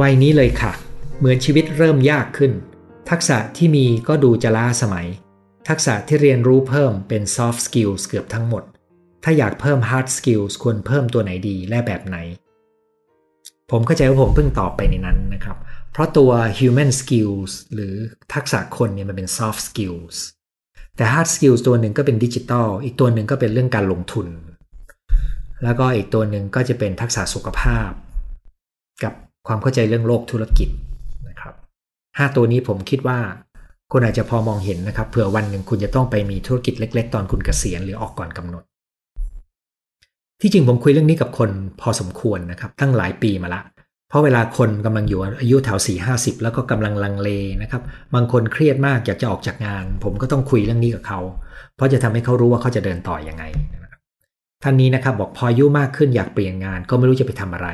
วัยนี้เลยค่ะ เหมือนชีวิตเริ่มยากขึ้น ทักษะที่มีก็ดูจะล้าสมัย ทักษะที่เรียนรู้เพิ่มเป็น soft skills เกือบทั้งหมด ถ้าอยากเพิ่ม hard skills ควรเพิ่มตัวไหนดีและแบบไหน ผมเข้าใจว่าผมเพิ่งตอบไปในนั้นนะครับ เพราะตัว human skills หรือทักษะคนเนี่ยมันเป็น soft skills แต่ hard skills ตัวหนึ่งก็เป็นดิจิทัลอีกตัวหนึ่งก็เป็นเรื่องการลงทุน แล้วก็อีกตัวหนึ่งก็จะเป็นทักษะสุขภาพ กับ ความเข้าใจเรื่องโลกธุรกิจนะครับห้าตัวนี้ผมคิดว่าคุณอาจจะพอมองเห็นนะครับเผื่อวันหนึ่งคุณจะต้องไปมีธุรกิจเล็ก ๆ ตอนคุณเกษียณหรือออกก่อนกำหนด ที่จริงผมคุยเรื่องนี้กับคนพอสมควรนะครับ ตั้งหลายปีมาละ เพราะเวลาคนกำลังอยู่อายุแถว4 50แล้วก็กำลังลังเลนะครับ บางคนเครียดมากอยากจะออกจากงาน ผมก็ต้องคุยเรื่องนี้กับเขา เพราะจะทำให้เขารู้ว่าเขาจะเดินต่ออยังไงท่านนี้นะครับบอกพออายุมากขึ้นอยากเปลี่ยนงานก็ไม่รู้จะไปทำอะไร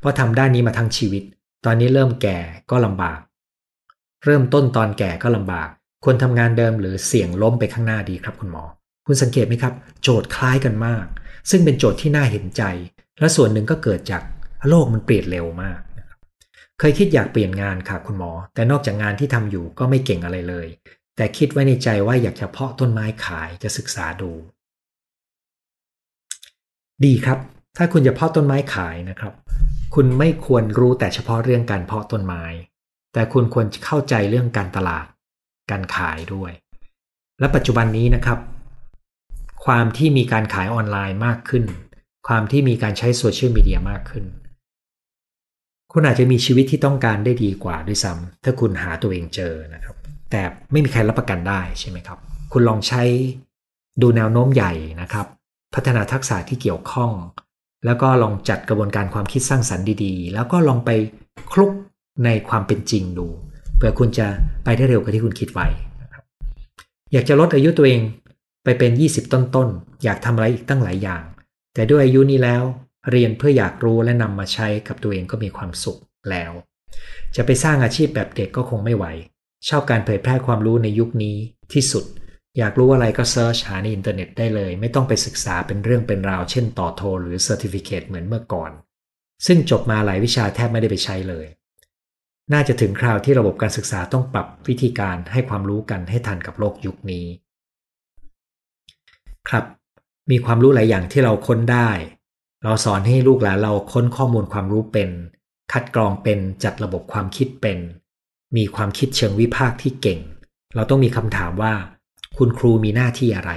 เพราะทำด้านนี้มาทั้งชีวิต ตอนนี้เริ่มแก่ก็ลำบาก เริ่มต้นตอนแก่ก็ลำบาก ควรทำงานเดิมหรือเสี่ยงล้มไปข้างหน้าดีครับคุณหมอ คุณสังเกตไหมครับ โจทย์คล้ายกันมาก ซึ่งเป็นโจทย์ที่น่าเห็นใจ และส่วนหนึ่งก็เกิดจากโลกมันเปลี่ยนเร็วมาก เคยคิดอยากเปลี่ยนงานค่ะคุณหมอ แต่นอกจากงานที่ทำอยู่ก็ไม่เก่งอะไรเลย แต่คิดไว้ในใจว่าอยากจะเพาะต้นไม้ขายจะศึกษาดู ดีครับ ถ้าคุณจะเพาะต้นไม้ขายนะครับ คุณไม่ควรรู้แต่เฉพาะเรื่องการเพาะต้นไม้ แต่คุณควรเข้าใจเรื่องการตลาด การขายด้วย และปัจจุบันนี้นะครับ ความที่มีการขายออนไลน์มากขึ้น ความที่มีการใช้โซเชียลมีเดียมากขึ้น คุณอาจจะมีชีวิตที่ต้องการได้ดีกว่าด้วยซ้ำถ้าคุณหาตัวเองเจอนะครับ แต่ไม่มีใครรับประกันได้ใช่ไหมครับ คุณลองใช้ดูแนวโน้มใหญ่นะครับ พัฒนาทักษะที่เกี่ยวข้อง แล้วก็ลองจัดกระบวนการความคิดสร้างสรรค์ดีๆ แล้วก็ลองไปคลุกในความเป็นจริงดูเพื่อคุณจะไปได้เร็วกว่าที่คุณคิดไว้อยากจะลดอายุตัวเองไปเป็น 20 ต้นๆ อยากทำอะไรอีกตั้งหลายอย่าง แต่ด้วยอายุนี้แล้ว เรียนเพื่ออยากรู้และนำมาใช้กับตัวเองก็มีความสุขแล้ว จะไปสร้างอาชีพแบบเด็กก็คงไม่ไหว ชอบการเผยแพร่ความรู้ในยุคนี้ที่สุด อยากรู้อะไรก็ search หาในอินเทอร์เน็ตได้เลย ไม่ต้องไปศึกษาเป็นเรื่องเป็นราวเช่นต่อโทหรือ certificate เหมือนเมื่อก่อน ซึ่งจบมาหลายวิชาแทบไม่ได้ไปใช้เลย น่าจะถึงคราวที่ระบบการศึกษาต้องปรับวิธีการให้ความรู้กันให้ทันกับโลกยุคนี้ ครับ มีความรู้หลายอย่างที่เราค้นได้ เราสอนให้ลูกหลานเราค้นข้อมูลความรู้เป็น คัดกรองเป็นจัดระบบความคิดเป็น มีความคิดเชิงวิพากษ์ที่เก่ง เราต้องมีคำถามว่า คุณครูมีหน้าที่อะไร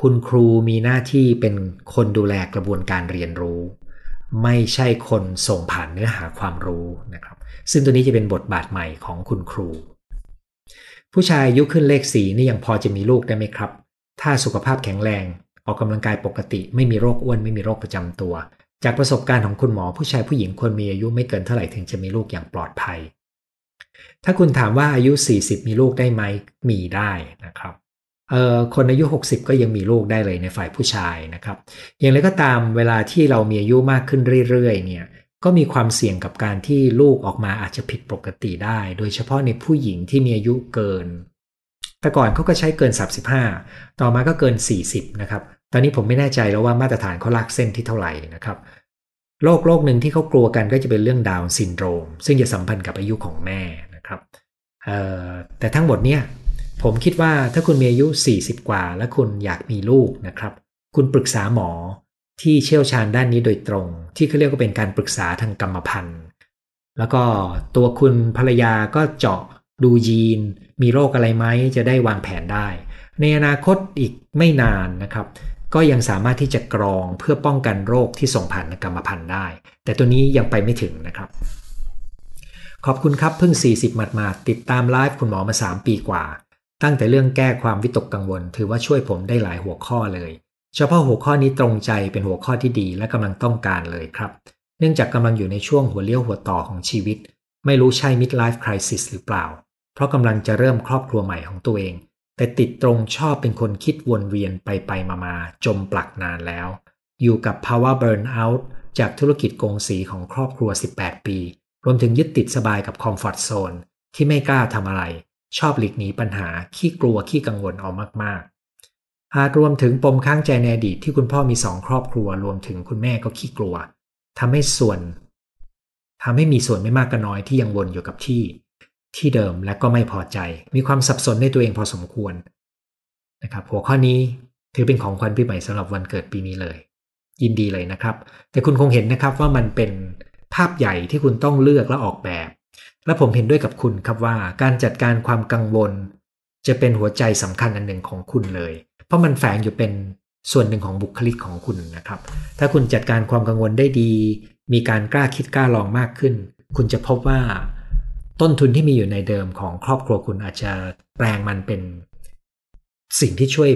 คุณครูมีหน้าที่เป็นคนดูแลกระบวนการเรียนรู้ ไม่ใช่คนส่งผ่านเนื้อหาความรู้นะครับ ซึ่งตัวนี้จะเป็นบทบาทใหม่ของคุณครู ผู้ชายอายุขึ้นเลขสีนี่ยังพอจะมีลูกได้ไหมครับ ถ้าสุขภาพแข็งแรง ออกกำลังกายปกติ ไม่มีโรคอ้วนไม่มีโรคประจำตัว จากประสบการณ์ของคุณหมอผู้ชายผู้หญิงควรมีอายุไม่เกินเท่าไหร่ถึงจะมีลูกอย่างปลอดภัย ถ้าคุณถามว่าอายุ 40 มีลูกได้ไหมมีได้นะครับเอ่อคนอายุ 60 ก็ยังมีลูกได้เลยในฝ่ายผู้ชายนะครับ อย่างไรก็ตามเวลาที่เรามีอายุมากขึ้นเรื่อยๆเนี่ยก็มีความเสี่ยงกับการที่ลูกออกมาอาจจะผิดปกติได้ โดยเฉพาะในผู้หญิงที่มีอายุเกิน แต่ก่อนเขาก็ใช้เกิน 35 ต่อมาก็เกิน 40 นะครับ ตอนนี้ผมไม่แน่ใจแล้วว่ามาตรฐานเขาลากเส้นที่เท่าไหร่นะครับ โรคโรคหนึ่งที่เขากลัวกันก็จะเป็นเรื่องดาวน์ซินโดรม ซึ่งจะสัมพันธ์กับอายุของแม่ นะครับแต่ทั้งหมดเนี่ยผมคิดว่าถ้าคุณมีอายุ 40 กว่า และคุณอยากมีลูกนะครับ คุณปรึกษาหมอที่เชี่ยวชาญด้านนี้โดยตรง ที่เขาเรียกว่าเป็นการปรึกษาทางกรรมพันธุ์ แล้วก็ตัวคุณภรรยาก็เจาะดูยีน มีโรคอะไรไหมจะได้วางแผนได้ ในอนาคตอีกไม่นานนะครับ ก็ยังสามารถที่จะกรองเพื่อป้องกันโรคที่ส่งผ่านกรรมพันธุ์ได้ แต่ตัวนี้ยังไปไม่ถึงนะครับ ขอบคุณครับเพิ่ง 40 หมาดๆติดตามไลฟ์คุณหมอมา 3 ปีกว่า ตั้งแต่เรื่องแก้ความวิตกกังวล ถือว่าช่วยผมได้หลายหัวข้อเลย เฉพาะหัวข้อนี้ตรงใจเป็นหัวข้อที่ดีและกำลังต้องการเลยครับ เนื่องจากกำลังอยู่ในช่วงหัวเลี้ยวหัวต่อของชีวิต ไม่รู้ใช่ midlife crisis หรือเปล่า เพราะกำลังจะเริ่มครอบครัวใหม่ของตัวเอง แต่ติดตรงชอบเป็นคนคิดวนเวียนไปไปมามาจมปลักนานแล้ว อยู่กับภาวะ burnout จากธุรกิจกงสีของครอบครัว 18 ปี รวมถึงยึดติดสบายกับคอมฟอร์ทโซนที่ไม่กล้าทำอะไร ชอบหลีกหนีปัญหา ขี้กลัวขี้กังวลออกมากๆ อาจรวมถึงปมค้างใจในอดีตที่คุณพ่อมีสองครอบครัว รวมถึงคุณแม่ก็ขี้กลัวทำให้ส่วนทำให้มีส่วนไม่มากก็น้อยที่ยังวนอยู่กับที่ ที่เดิมและก็ไม่พอใจ มีความสับสนในตัวเองพอสมควรนะครับหัวข้อนี้ถือเป็นของขวัญปีใหม่สำหรับวันเกิดปีนี้เลย ยินดีเลยนะครับ แต่คุณคงเห็นนะครับว่ามันเป็น ภาพใหญ่ที่คุณต้องเลือกและออกแบบ และผมเห็นด้วยกับคุณครับว่าการจัดการความกังวล จะเป็นหัวใจสำคัญอันหนึ่งของคุณเลย เพราะมันแฝงอยู่เป็นส่วนหนึ่งของบุคลิกของคุณนะครับ ถ้าคุณจัดการความกังวลได้ดี มีการกล้าคิดกล้าลองมากขึ้น คุณจะพบว่า ต้นทุนที่มีอยู่ในเดิมของครอบครัวคุณอาจจะแปลงมันเป็น สิ่งที่ช่วย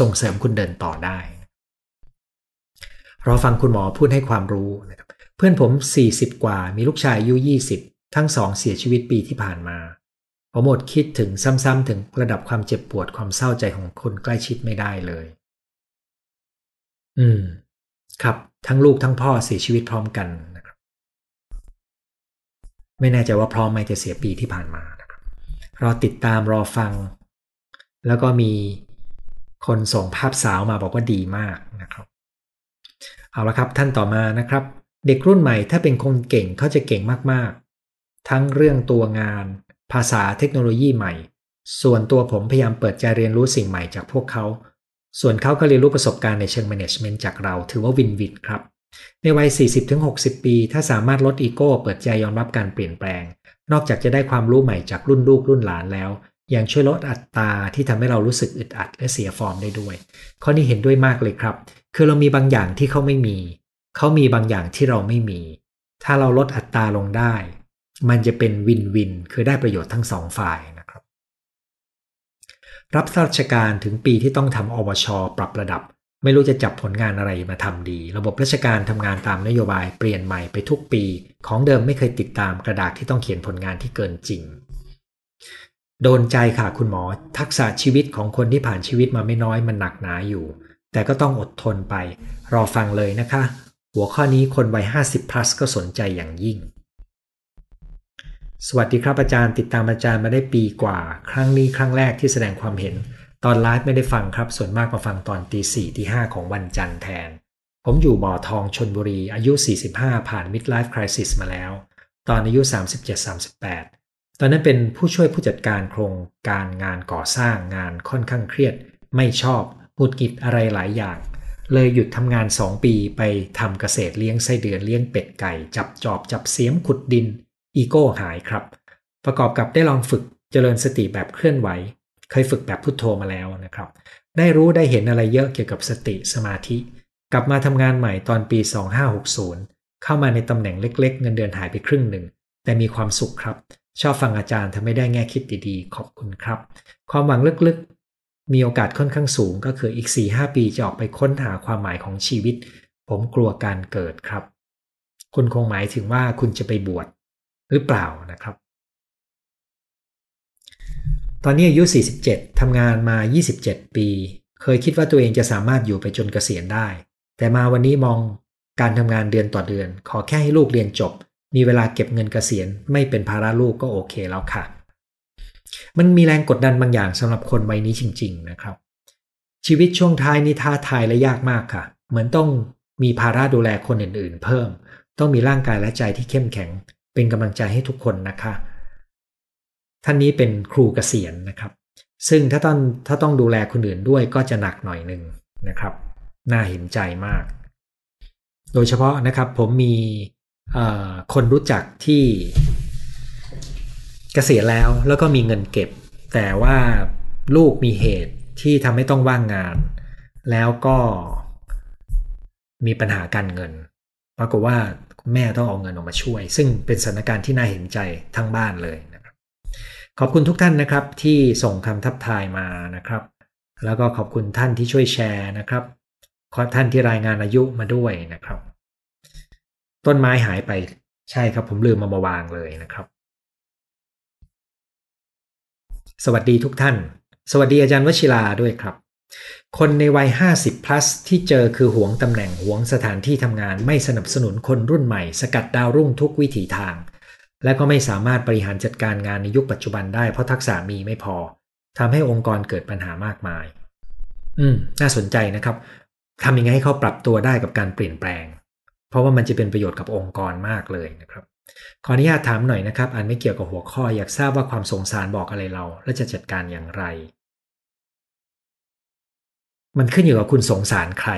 ส่งเสริมคุณเดินต่อได้ รอฟังคุณหมอพูดให้ความรู้นะครับ เพื่อนผม 40 กว่ามีลูกชายอายุ 20 ทั้งสองเสียชีวิตปีที่ผ่านมา ผมหมดคิดถึงซ้ำๆถึงระดับความเจ็บปวดความเศร้าใจของคนใกล้ชิดไม่ได้เลย อืม ครับ ทั้งลูกทั้งพ่อเสียชีวิตพร้อมกันนะครับ ไม่แน่ใจว่าพร้อมไหมจะเสียปีที่ผ่านมานะครับ รอติดตามรอฟัง แล้วก็มีคนส่งภาพสาวมาบอกว่าดีมากนะครับ เอาละครับท่านต่อมานะครับ เด็กรุ่นใหม่ถ้าเป็นคนเก่งเขาจะเก่งมากๆ ทั้งเรื่องตัวงาน ภาษาเทคโนโลยีใหม่ ส่วนตัวผมพยายามเปิดใจเรียนรู้สิ่งใหม่จากพวกเขา ส่วนเขาก็เรียนรู้ประสบการณ์ในเชิง management จากเราถือว่าวินวินครับ ในวัย 40-60 ปี ถ้าสามารถลดอีโก้เปิดใจยอมรับการเปลี่ยนแปลง นอกจากจะได้ความรู้ใหม่จากรุ่นลูกรุ่นหลานแล้ว ยังช่วยลดอัตราที่ทำให้เรารู้สึกอึดอัดและเสียฟอร์มได้ด้วย ข้อนี้เห็นด้วยมากเลยครับ คือเรามีบางอย่างที่เขาไม่มี เขามีบางอย่างที่เราไม่มี ถ้าเราลดอัตราลงได้ มันจะเป็นวินวิน คือได้ประโยชน์ทั้งสองฝ่ายนะครับ รับราชการถึงปีที่ต้องทำอวช ปรับระดับ ไม่รู้จะจับผลงานอะไรมาทำดี ระบบราชการทำงานตามนโยบายเปลี่ยนใหม่ไปทุกปี ของเดิมไม่เคยติดตามกระดาษที่ต้องเขียนผลงานที่เกินจริงโดนใจค่ะคุณหมอ ทักษะชีวิตของคนที่ผ่านชีวิตมาไม่น้อยมันหนักหนาอยู่ แต่ก็ต้องอดทนไป รอฟังเลยนะคะ หัวข้อนี้คนวัย 50 plus ก็สนใจอย่างยิ่ง สวัสดีครับอาจารย์ ติดตามอาจารย์มาได้ปีกว่า ครั้งนี้ครั้งแรกที่แสดงความเห็น ตอนไลฟ์ไม่ได้ฟังครับ ส่วนมากมาฟังตอนตีสี่ตีห้าของวันจันทร์แทน ผมอยู่บ่อทองชนบุรี อายุ 45 ผ่าน midlife crisis มาแล้ว ตอนอายุ 37-38 ตอนนั้นเป็นผู้ช่วยผู้จัดการโครงการงานก่อสร้างงานค่อนข้างเครียด ไม่ชอบหงุดหงิดอะไรหลายอย่าง เลยหยุดทำงาน2ปีไปทำเกษตรเลี้ยงไส้เดือนเลี้ยงเป็ดไก่ จับจอบจับเสียมขุดดิน อีโก้หายครับ ประกอบกับได้ลองฝึกเจริญสติแบบเคลื่อนไหว เคยฝึกแบบพุทโธมาแล้วนะครับ ได้รู้ได้เห็นอะไรเยอะเกี่ยวกับสติสมาธิ กลับมาทำงานใหม่ตอนปี 2560 เข้ามาในตำแหน่งเล็ก ๆ เงินเดือนหายไปครึ่งหนึ่ง แต่มีความสุขครับ ชอบฟังอาจารย์ทำให้ได้แง่คิดดีๆ ขอบคุณครับ ความหวังลึกๆ มีโอกาสค่อนข้างสูงก็คืออีก 4-5 ปีจะออกไปค้นหาความหมายของชีวิต ผมกลัวการเกิดครับ คุณคงหมายถึงว่าคุณจะไปบวชหรือเปล่านะครับ ตอนนี้อายุ 47 ทำงานมา 27 ปี เคยคิดว่าตัวเองจะสามารถอยู่ไปจนเกษียณได้ แต่มาวันนี้มองการทำงานเดือนต่อเดือน ขอแค่ให้ลูกเรียนจบ มีเวลาเก็บเงินเกษียณ ไม่เป็นภาระลูกก็โอเคแล้วค่ะ มันมีแรงกดดันบางอย่างสำหรับคนวัยนี้จริง ๆ นะครับ ชีวิตช่วงท้ายนี่ท้าทายและยากมากค่ะ เหมือนต้องมีภาระดูแลคนอื่นๆ เพิ่ม ต้องมีร่างกายและใจที่เข้มแข็ง เป็นกำลังใจให้ทุกคนนะคะ ท่านนี้เป็นครูเกษียณนะครับ ซึ่งถ้าต้องถ้าต้องดูแลคนอื่นด้วยก็จะหนักหน่อยหนึ่งนะครับ น่าเห็นใจมาก โดยเฉพาะนะครับผมมีคนรู้จักที่ เกษียณแล้วแล้วก็มีเงินเก็บ แต่ว่าลูกมีเหตุที่ทำให้ต้องว่างงาน แล้วก็มีปัญหาการเงินปรากฏว่าแม่ต้องเอาเงินออกมาช่วย ซึ่งเป็นสถานการณ์ที่น่าเห็นใจทั้งบ้านเลยนะครับ ขอบคุณทุกท่านนะครับที่ส่งคำทับทายมานะครับ แล้วก็ขอบคุณท่านที่ช่วยแชร์นะครับ ขอท่านที่รายงานอายุมาด้วยนะครับ ต้นไม้หายไปใช่ครับผมลืมมามาวางเลยนะครับ สวัสดีทุกท่าน สวัสดีอาจารย์วชิราด้วยครับ คนในวัย 50 plus ที่เจอคือหวงตำแหน่งหวงสถานที่ทำงานไม่สนับสนุนคนรุ่นใหม่ สกัดดาวรุ่งทุกวิถีทาง และก็ไม่สามารถบริหารจัดการงานในยุคปัจจุบันได้เพราะทักษะมีไม่พอทำให้องค์กรเกิดปัญหามากมาย อืม น่าสนใจนะครับทำยังไงให้เขาปรับตัวได้กับการเปลี่ยนแปลง เพราะว่ามันจะเป็นประโยชน์กับองค์กรมากเลยนะครับ ขออนุญาตถามหน่อยนะครับ อันไม่เกี่ยวกับหัวข้ออยากทราบว่าความสงสารบอกอะไรเรา และจะจัดการอย่างไร มันขึ้นอยู่กับคุณสงสารใคร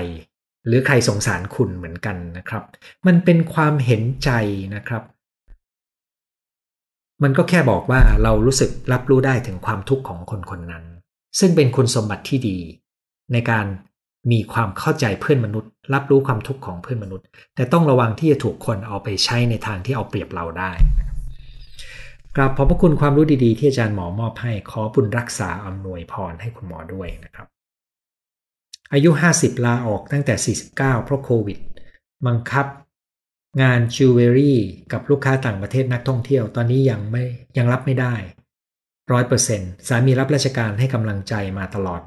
หรือใครสงสารคุณเหมือนกันนะครับ มันเป็นความเห็นใจนะครับ มันก็แค่บอกว่าเรารู้สึกรับรู้ได้ถึงความทุกข์ของคนคนนั้น ซึ่งเป็นคุณสมบัติที่ดี ในการ มีความเข้าใจเพื่อนมนุษย์ รับรู้ความทุกข์ของเพื่อนมนุษย์ แต่ต้องระวังที่จะถูกคนเอาไปใช้ในทางที่เอาเปรียบเราได้กราบขอบพระคุณความรู้ดีๆ ที่อาจารย์หมอมอบให้ขอบุญรักษาอำนวยพรให้คุณหมอด้วยนะครับ อายุ 50 ลาออกตั้งแต่ 49 เพราะโควิด บังคับ งานจิวเวลรี่กับลูกค้าต่างประเทศนักท่องเที่ยวตอนนี้ยังไม่ยังรับไม่ได้ร้อยเปอร์เซ็นต์สามีรับราชการให้กำลังใจมาตลอด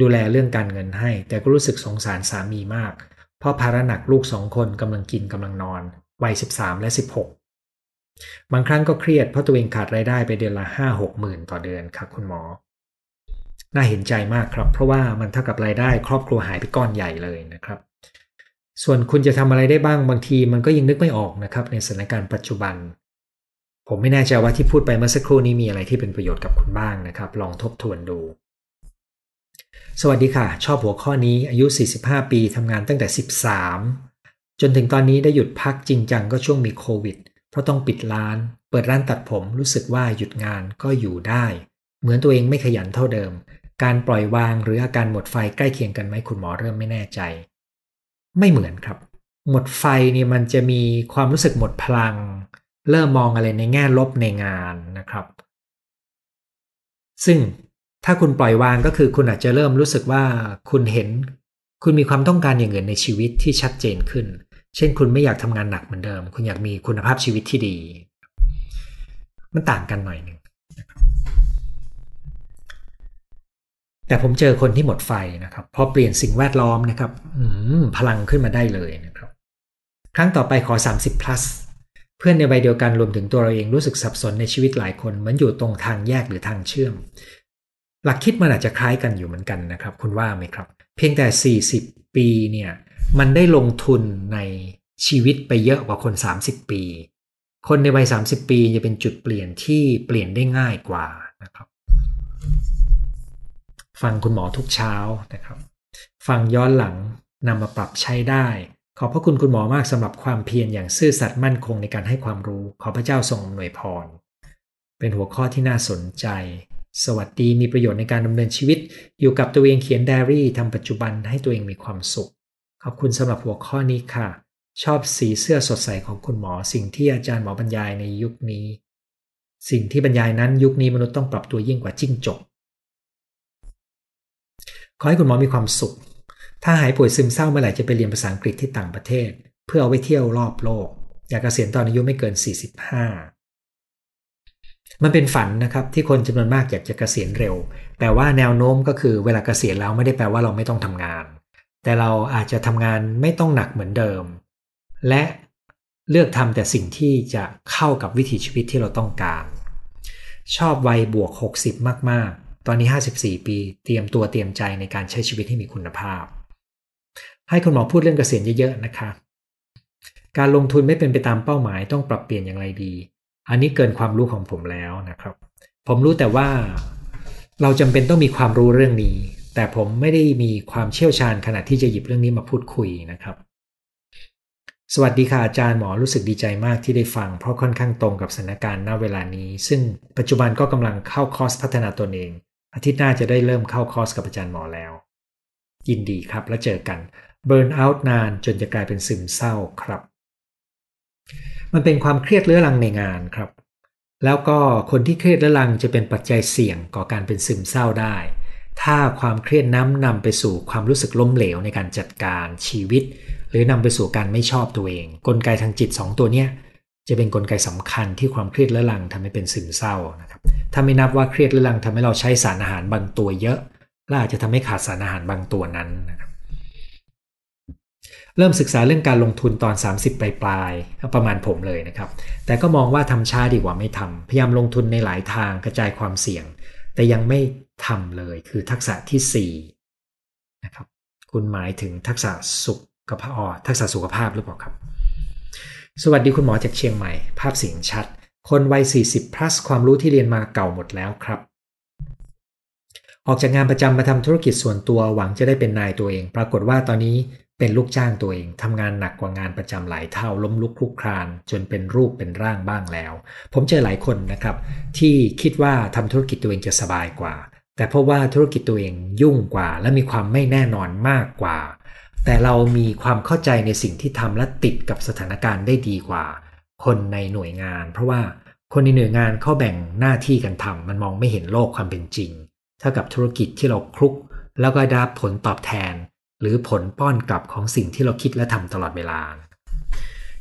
ดูแลเรื่องการเงินให้ แต่ก็รู้สึกสงสารสามีมาก เพราะภาระหนักลูกสองคนกำลังกินกำลังนอน วัย 13 และ 16 บางครั้งก็เครียดเพราะตัวเองขาดรายได้ไปเดือนละ 5 6หมื่นต่อเดือนครับคุณหมอ น่าเห็นใจมากครับ เพราะว่ามันเท่ากับรายได้ ครอบครัวหายไปก้อนใหญ่เลยนะครับ ส่วนคุณจะทำอะไรได้บ้างบางทีมันก็ยังนึกไม่ออกนะครับในสถานการณ์ปัจจุบันผมไม่แน่ใจว่าที่พูดไปเมื่อสักครู่นี้มีอะไรที่เป็นประโยชน์กับคุณบ้างนะครับ ลองทบทวนดู สวัสดีค่ะ ชอบหัวข้อนี้อายุ 45 ปีทำงานตั้งแต่ 13 จนถึงตอนนี้ได้หยุดพักจริงจังก็ช่วงมีโควิด เพราะต้องปิดร้าน เปิดร้านตัดผมรู้สึกว่าหยุดงานก็อยู่ได้ เหมือนตัวเองไม่ขยันเท่าเดิม การปล่อยวางหรืออาการหมดไฟใกล้เคียงกันไหมคุณหมอเริ่มไม่แน่ใจ ไม่เหมือนครับ หมดไฟนี่มันจะมีความรู้สึกหมดพลัง เริ่มมองอะไรในแง่ลบในงานนะครับ ซึ่ง ถ้าคุณปล่อยวางก็คือคุณอาจจะเริ่มรู้สึกว่าคุณเห็น คุณมีความต้องการอย่างอื่นในชีวิตที่ชัดเจนขึ้น เช่น คุณไม่อยากทำงานหนักเหมือนเดิม คุณอยากมีคุณภาพชีวิตที่ดี มันต่างกันหน่อยหนึ่งแต่ผมเจอคนที่หมดไฟนะครับพอเปลี่ยนสิ่งแวดล้อมนะครับพลังขึ้นมาได้เลยนะครับ ครั้งต่อไปขอ 30 plus เพื่อนในวัยเดียวกันรวมถึงตัวเราเองรู้สึกสับสนในชีวิตหลายคนเหมือนอยู่ตรงทางแยกหรือทางเชื่อม หลักคิดมันอาจจะคล้ายกันอยู่เหมือนกันนะครับ คุณว่าไหมครับ เพียงแต่ 40 ปีเนี่ยมันได้ลงทุนในชีวิตไปเยอะกว่าคน 30 ปี คนในวัย 30 ปีจะเป็นจุดเปลี่ยนที่เปลี่ยนได้ง่ายกว่านะครับ ฟังคุณหมอทุกเช้านะครับ ฟังย้อนหลังนำมาปรับใช้ได้ ขอบพระคุณคุณหมอมากสำหรับความเพียรอย่างซื่อสัตย์มั่นคงในการให้ความรู้ ขอพระเจ้าทรงอำนวยพร เป็นหัวข้อที่น่าสนใจ สวัสดีมีประโยชน์ในการดำเนินชีวิต อยู่กับตัวเองเขียนไดอารี่ทำปัจจุบันให้ตัวเองมีความสุข ขอบคุณสำหรับหัวข้อนี้ค่ะ ชอบสีเสื้อสดใสของคุณหมอ สิ่งที่อาจารย์หมอบรรยายในยุคนี้ สิ่งที่บรรยายนั้นยุคนี้มนุษย์ต้องปรับตัวยิ่งกว่าจิ้งจกขอให้คุณหมอมีความสุข ถ้าหายป่วยซึมเศร้าเมื่อไหร่จะไปเรียนภาษาอังกฤษที่ต่างประเทศ เพื่อเอาไว้เที่ยวรอบโลก อยากเกษียณตอนอายุไม่เกิน 45 มันเป็นฝันนะครับที่คนจำนวนมากอยากจะเกษียณเร็ว แต่ว่าแนวโน้มก็คือเวลาเกษียณแล้วไม่ได้แปลว่าเราไม่ต้องทำงาน แต่เราอาจจะทำงานไม่ต้องหนักเหมือนเดิม และเลือกทำแต่สิ่งที่จะเข้ากับวิถีชีวิตที่เราต้องการ ชอบวัยบวก 60 มาก ๆ ตอนนี้ 54 ปี เตรียมตัวเตรียมใจในการใช้ชีวิตให้มีคุณภาพ ให้คุณหมอพูดเรื่องเกษียณเยอะ ๆ นะคะ การลงทุนไม่เป็นไปตามเป้าหมายต้องปรับเปลี่ยนอย่างไรดี อันนี้เกินความรู้ของผมแล้วนะครับ ผมรู้แต่ว่าเราจำเป็นต้องมีความรู้เรื่องนี้ แต่ผมไม่ได้มีความเชี่ยวชาญขนาดที่จะหยิบเรื่องนี้มาพูดคุยนะครับ สวัสดีค่ะอาจารย์หมอรู้สึกดีใจมากที่ได้ฟัง เพราะค่อนข้างตรงกับสถานการณ์ณเวลานี้ ซึ่งปัจจุบันก็กำลังเข้าคอร์สพัฒนาตนเอง อาทิตย์หน้าจะได้เริ่มเข้าคอร์สกับอาจารย์หมอแล้ว ยินดีครับแล้วเจอกันเบิร์นเอาท์นานจนจะกลายเป็นซึมเศร้าครับ มันเป็นความเครียดเรื้อรังในงานครับ แล้วก็คนที่เครียดเรื้อรังจะเป็นปัจจัยเสี่ยงก่อการเป็นซึมเศร้าได้ ถ้าความเครียดน้ำนำไปสู่ความรู้สึกล้มเหลวในการจัดการชีวิต หรือนำไปสู่การไม่ชอบตัวเอง กลไกทางจิต 2 ตัวเนี้ยจะเป็นนกลไกสำคัญที่ความเครียดเรื้อรังทำให้เป็นซึมเศร้านะครับ ถ้าไม่นับว่าเครียดเรื้อรังทำให้เราใช้สารอาหารบางตัวเยอะและอาจจะทำให้ขาดสารอาหารบางตัวนั้นนะครับ เริ่มศึกษาเรื่องการลงทุนตอน 30 ปลายปลายประมาณผมเลยนะครับ แต่ก็มองว่าทำช้าดีกว่าไม่ทำพยายามลงทุนในหลายทางกระจายความเสี่ยง แต่ยังไม่ทำเลยคือทักษะที่4นะครับคุณหมายถึงทักษะสุขภาพทักษะสุขภาพหรือเปล่าครับ สวัสดีคุณหมอจากเชียงใหม่ ภาพเสียงชัด คนวัย 40 plus ความรู้ที่เรียนมาเก่าหมดแล้วครับออกจากงานประจำมาทำธุรกิจส่วนตัวหวังจะได้เป็นนายตัวเอง ปรากฏว่าตอนนี้ เป็นลูกจ้างตัวเองทำงานหนักกว่างานประจำหลายเท่าล้มลุกคลุกคลาน จนเป็นรูปเป็นร่างบ้างแล้ว ผมเจอหลายคนนะครับ ที่คิดว่าทำธุรกิจตัวเองจะสบายกว่า แต่เพราะว่าธุรกิจตัวเองยุ่งกว่า และมีความไม่แน่นอนมากกว่า แต่เรามีความเข้าใจในสิ่งที่ทำและติดกับสถานการณ์ได้ดีกว่า คนในหน่วยงาน เพราะว่าคนในหน่วยงานเขาแบ่งหน้าที่กันทำมันมองไม่เห็นโลกความเป็นจริง เท่ากับธุรกิจที่เราคลุก แล้วก็ได้ผลตอบแทน หรือผลป้อนกลับของสิ่งที่เราคิดและทำตลอดเวลา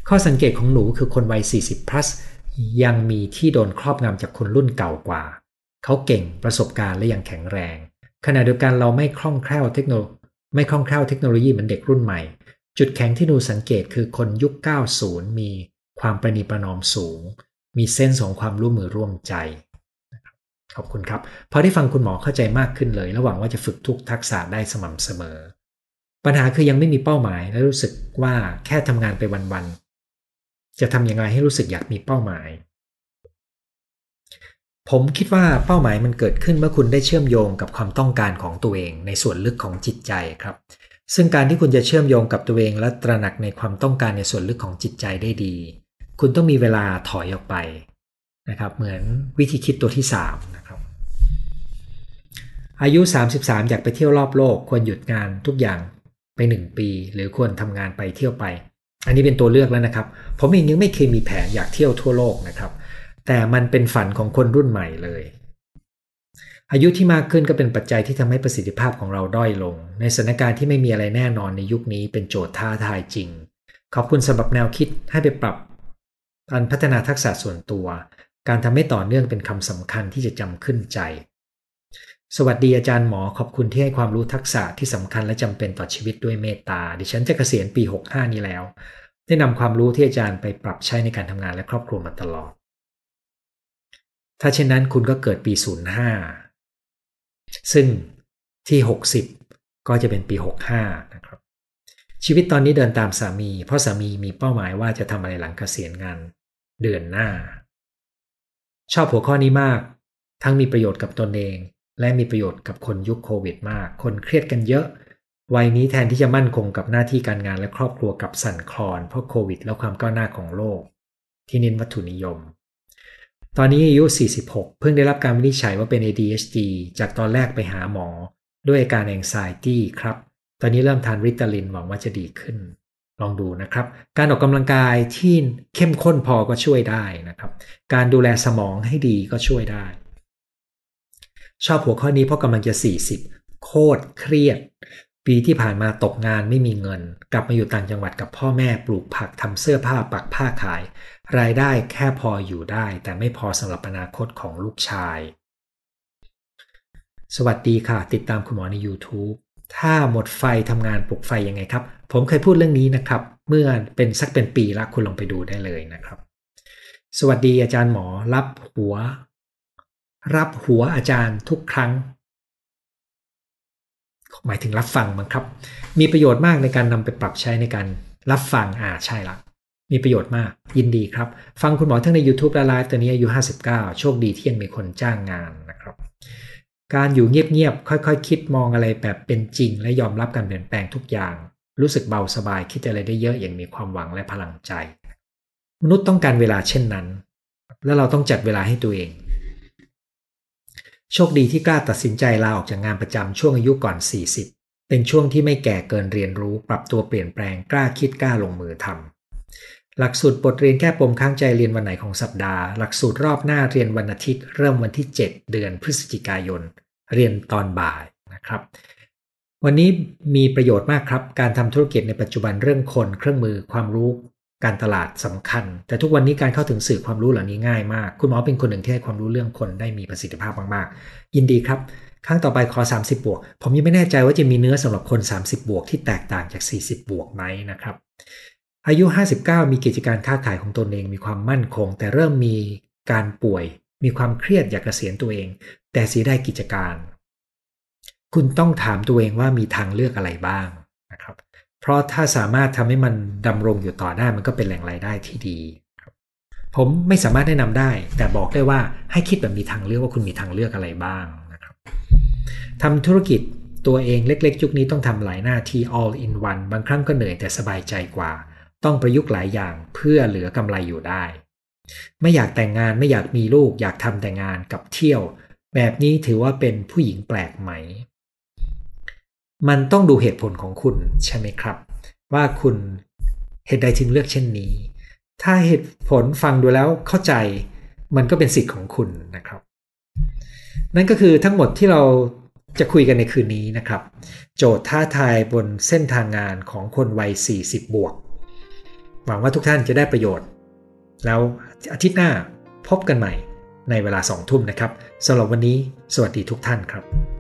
ข้อสังเกตของหนูคือคนวัย 40 plus ยังมีที่โดนครอบงำจากคนรุ่นเก่ากว่า เขาเก่งประสบการณ์และยังแข็งแรง ขณะเดียวกันเราไม่คล่องแคล่วเทคโนโลไม่คล่องแคล่วเทคโนโลยีเหมือนเด็กรุ่นใหม่ จุดแข็งที่หนูสังเกตคือคนยุค 90 มีความประนีประนอมสูง มีเส้นของความร่วมมือร่วมใจขอบคุณครับ พอได้ฟังคุณหมอเข้าใจมากขึ้นเลย ระหวังว่าจะฝึกทุกทักษะได้สม่ำเสมอ ปัญหาคือยังไม่มีเป้าหมายและรู้สึกว่าแค่ทำงานไปวันๆ จะทำยังไงให้รู้สึกอยากมีเป้าหมาย ผมคิดว่าเป้าหมายมันเกิดขึ้นเมื่อคุณได้เชื่อมโยงกับความต้องการของตัวเอง ในส่วนลึกของจิตใจครับ ซึ่งการที่คุณจะเชื่อมโยงกับตัวเองและตระหนักในความต้องการในส่วนลึกของจิตใจได้ดี คุณต้องมีเวลาถอยออกไปนะครับ เหมือนวิธีคิดตัวที่3นะครับอายุ 33 อยากไปเที่ยวรอบโลก ควรหยุดงานทุกอย่าง ไป 1 ปี หรือควรทำงานไปเที่ยวไป อันนี้เป็นตัวเลือกแล้วนะครับ ผมเองยังไม่เคยมีแผนอยากเที่ยวทั่วโลกนะครับ แต่มันเป็นฝันของคนรุ่นใหม่เลย อายุที่มากขึ้นก็เป็นปัจจัยที่ทำให้ประสิทธิภาพของเราด้อยลง ในสถานการณ์ที่ไม่มีอะไรแน่นอนในยุคนี้เป็นโจทย์ท้าทายจริง ขอบคุณสำหรับแนวคิดให้ไปปรับการพัฒนาทักษะส่วนตัว การทำให้ต่อเนื่องเป็นคำสำคัญที่จะจำขึ้นใจ สวัสดีอาจารย์หมอขอบคุณที่ให้ความรู้ทักษะที่สำคัญและจำเป็นต่อชีวิตด้วยเมตตา ดิฉันจะเกษียณปี 65 นี้แล้ว ได้นำความรู้ที่อาจารย์ไปปรับใช้ในการทำงานและครอบครัวมาตลอด ถ้าเช่นนั้นคุณก็เกิดปี 05 ซึ่งที่ 60 ก็จะเป็นปี 65 นะครับ ชีวิตตอนนี้เดินตามสามี เพราะสามีมีเป้าหมายว่าจะทำอะไรหลังเกษียณงานเดือนหน้า ชอบหัวข้อนี้มาก ทั้งมีประโยชน์กับตนเอง และมีประโยชน์กับคนยุคโควิดมาก คนเครียดกันเยอะ วัยนี้แทนที่จะมั่นคงกับหน้าที่การงานและครอบครัวกับสั่นคลอน เพราะโควิด และความก้าวหน้าของโลก ที่เนินวัตถุนิยม ตอนนี้อายุ 46 เพิ่งได้รับการวินิจฉัยว่าเป็น ADHD จากตอนแรกไปหาหมอ ด้วยอาการ anxiety ครับ ตอนนี้เริ่มทานริตาลินหวังว่าจะดีขึ้นลองดูนะครับ การออกกำลังกายที่เข้มข้นพอก็ช่วยได้นะครับ การดูแลสมองให้ดีก็ช่วยได้ ชอบหัวข้อนี้เพราะกำลังจะ 40 โคตรเครียด ปีที่ผ่านมาตกงานไม่มีเงิน กลับมาอยู่ต่างจังหวัดกับพ่อแม่ปลูกผักทำเสื้อผ้าปักผ้าขาย รายได้แค่พออยู่ได้ แต่ไม่พอสำหรับอนาคตของลูกชาย สวัสดีค่ะ ติดตามคุณหมอใน YouTube ถ้าหมดไฟทำงานปลุกไฟยังไงครับ ผมเคยพูดเรื่องนี้นะครับ เมื่อเป็นสักเป็นปีละคุณลองไปดูได้เลยนะครับ สวัสดีอาจารย์หมอรับหัว รับหัวอาจารย์ทุกครั้ง หมายถึงรับฟังมั้งครับ มีประโยชน์มากในการนำไปปรับใช้ในการรับฟังอ่าใช่ละมีประโยชน์มากยินดีครับ ฟังคุณหมอทั้งใน YouTube และไลฟ์ตอนนี้อายุ 59 โชคดีที่ยังมีคนจ้างงานนะครับ การอยู่เงียบๆ ค่อยๆคคิดมองอะไรแบบเป็นจริง และยอมรับการเปลี่ยนแปลงทุกอย่าง รู้สึกเบาสบายคิดอะไรได้เยอะอย่างมีความหวังและพลังใจ มนุษย์ต้องการเวลาเช่นนั้น และเราต้องจัดเวลาให้ตัวเอง โชคดีที่กล้าตัดสินใจลาออกจากงานประจำช่วงอายุก่อน 40 เป็นช่วงที่ไม่แก่เกินเรียนรู้ ปรับตัวเปลี่ยนแปลงกล้าคิดกล้าลงมือทำหลักสูตรบทเรียนแก้ปมค้างใจเรียนวันไหนของสัปดาห์ หลักสูตรรอบหน้าเรียนวันอาทิตย์ เริ่มวันที่ 7 เดือนพฤศจิกายน เรียนตอนบ่ายนะครับ วันนี้มีประโยชน์มากครับ การทำธุรกิจในปัจจุบันเรื่องคนเครื่องมือความรู้ การตลาดสำคัญ แต่ทุกวันนี้การเข้าถึงสื่อความรู้เหล่านี้ง่ายมาก คุณหมอเป็นคนหนึ่งที่ให้ความรู้เรื่องคนได้มีประสิทธิภาพมากๆ ยินดีครับครั้งต่อไปขอ 30 บวก ผมยังไม่แน่ใจว่าจะมีเนื้อสำหรับคน 30 บวกที่แตกต่างจาก 40 บวกไหมนะครับ อายุ 59 มีกิจการค้าขายของตนเองมีความมั่นคง แต่เริ่มมีการป่วย มีความเครียดอยากเกษียณตัวเอง แต่เสียได้กิจการ คุณต้องถามตัวเองว่ามีทางเลือกอะไรบ้างนะครับ เพราะถ้าสามารถทำให้มันดำรงอยู่ต่อได้มันก็เป็นแหล่งรายได้ที่ดี ผมไม่สามารถแนะนำได้ แต่บอกได้ว่าให้คิดแบบมีทางเลือกว่าคุณมีทางเลือกอะไรบ้างนะครับทำธุรกิจตัวเองเล็กๆ ยุคนี้ต้องทำหลายหน้าที่ all in one บางครั้งก็เหนื่อยแต่สบายใจกว่า ต้องประยุกต์หลายอย่างเพื่อเหลือกำไรอยู่ได้ ไม่อยากแต่งงานไม่อยากมีลูก อยากทำแต่งานกับเที่ยว แบบนี้ถือว่าเป็นผู้หญิงแปลกไหม มันต้องดูเหตุผลของคุณใช่ไหมครับ ว่าคุณเหตุใดจึงเลือกเช่นนี้ ถ้าเหตุผลฟังดูแล้วเข้าใจ มันก็เป็นสิทธิ์ของคุณนะครับ นั่นก็คือทั้งหมดที่เราจะคุยกันในคืนนี้นะครับ โจทย์ท้าทายบนเส้นทางงานของคนวัย 40 บวก หวังว่าทุกท่านจะได้ประโยชน์ แล้วอาทิตย์หน้าพบกันใหม่ในเวลาสองทุ่มนะครับสำหรับวันนี้ สวัสดีทุกท่านครับ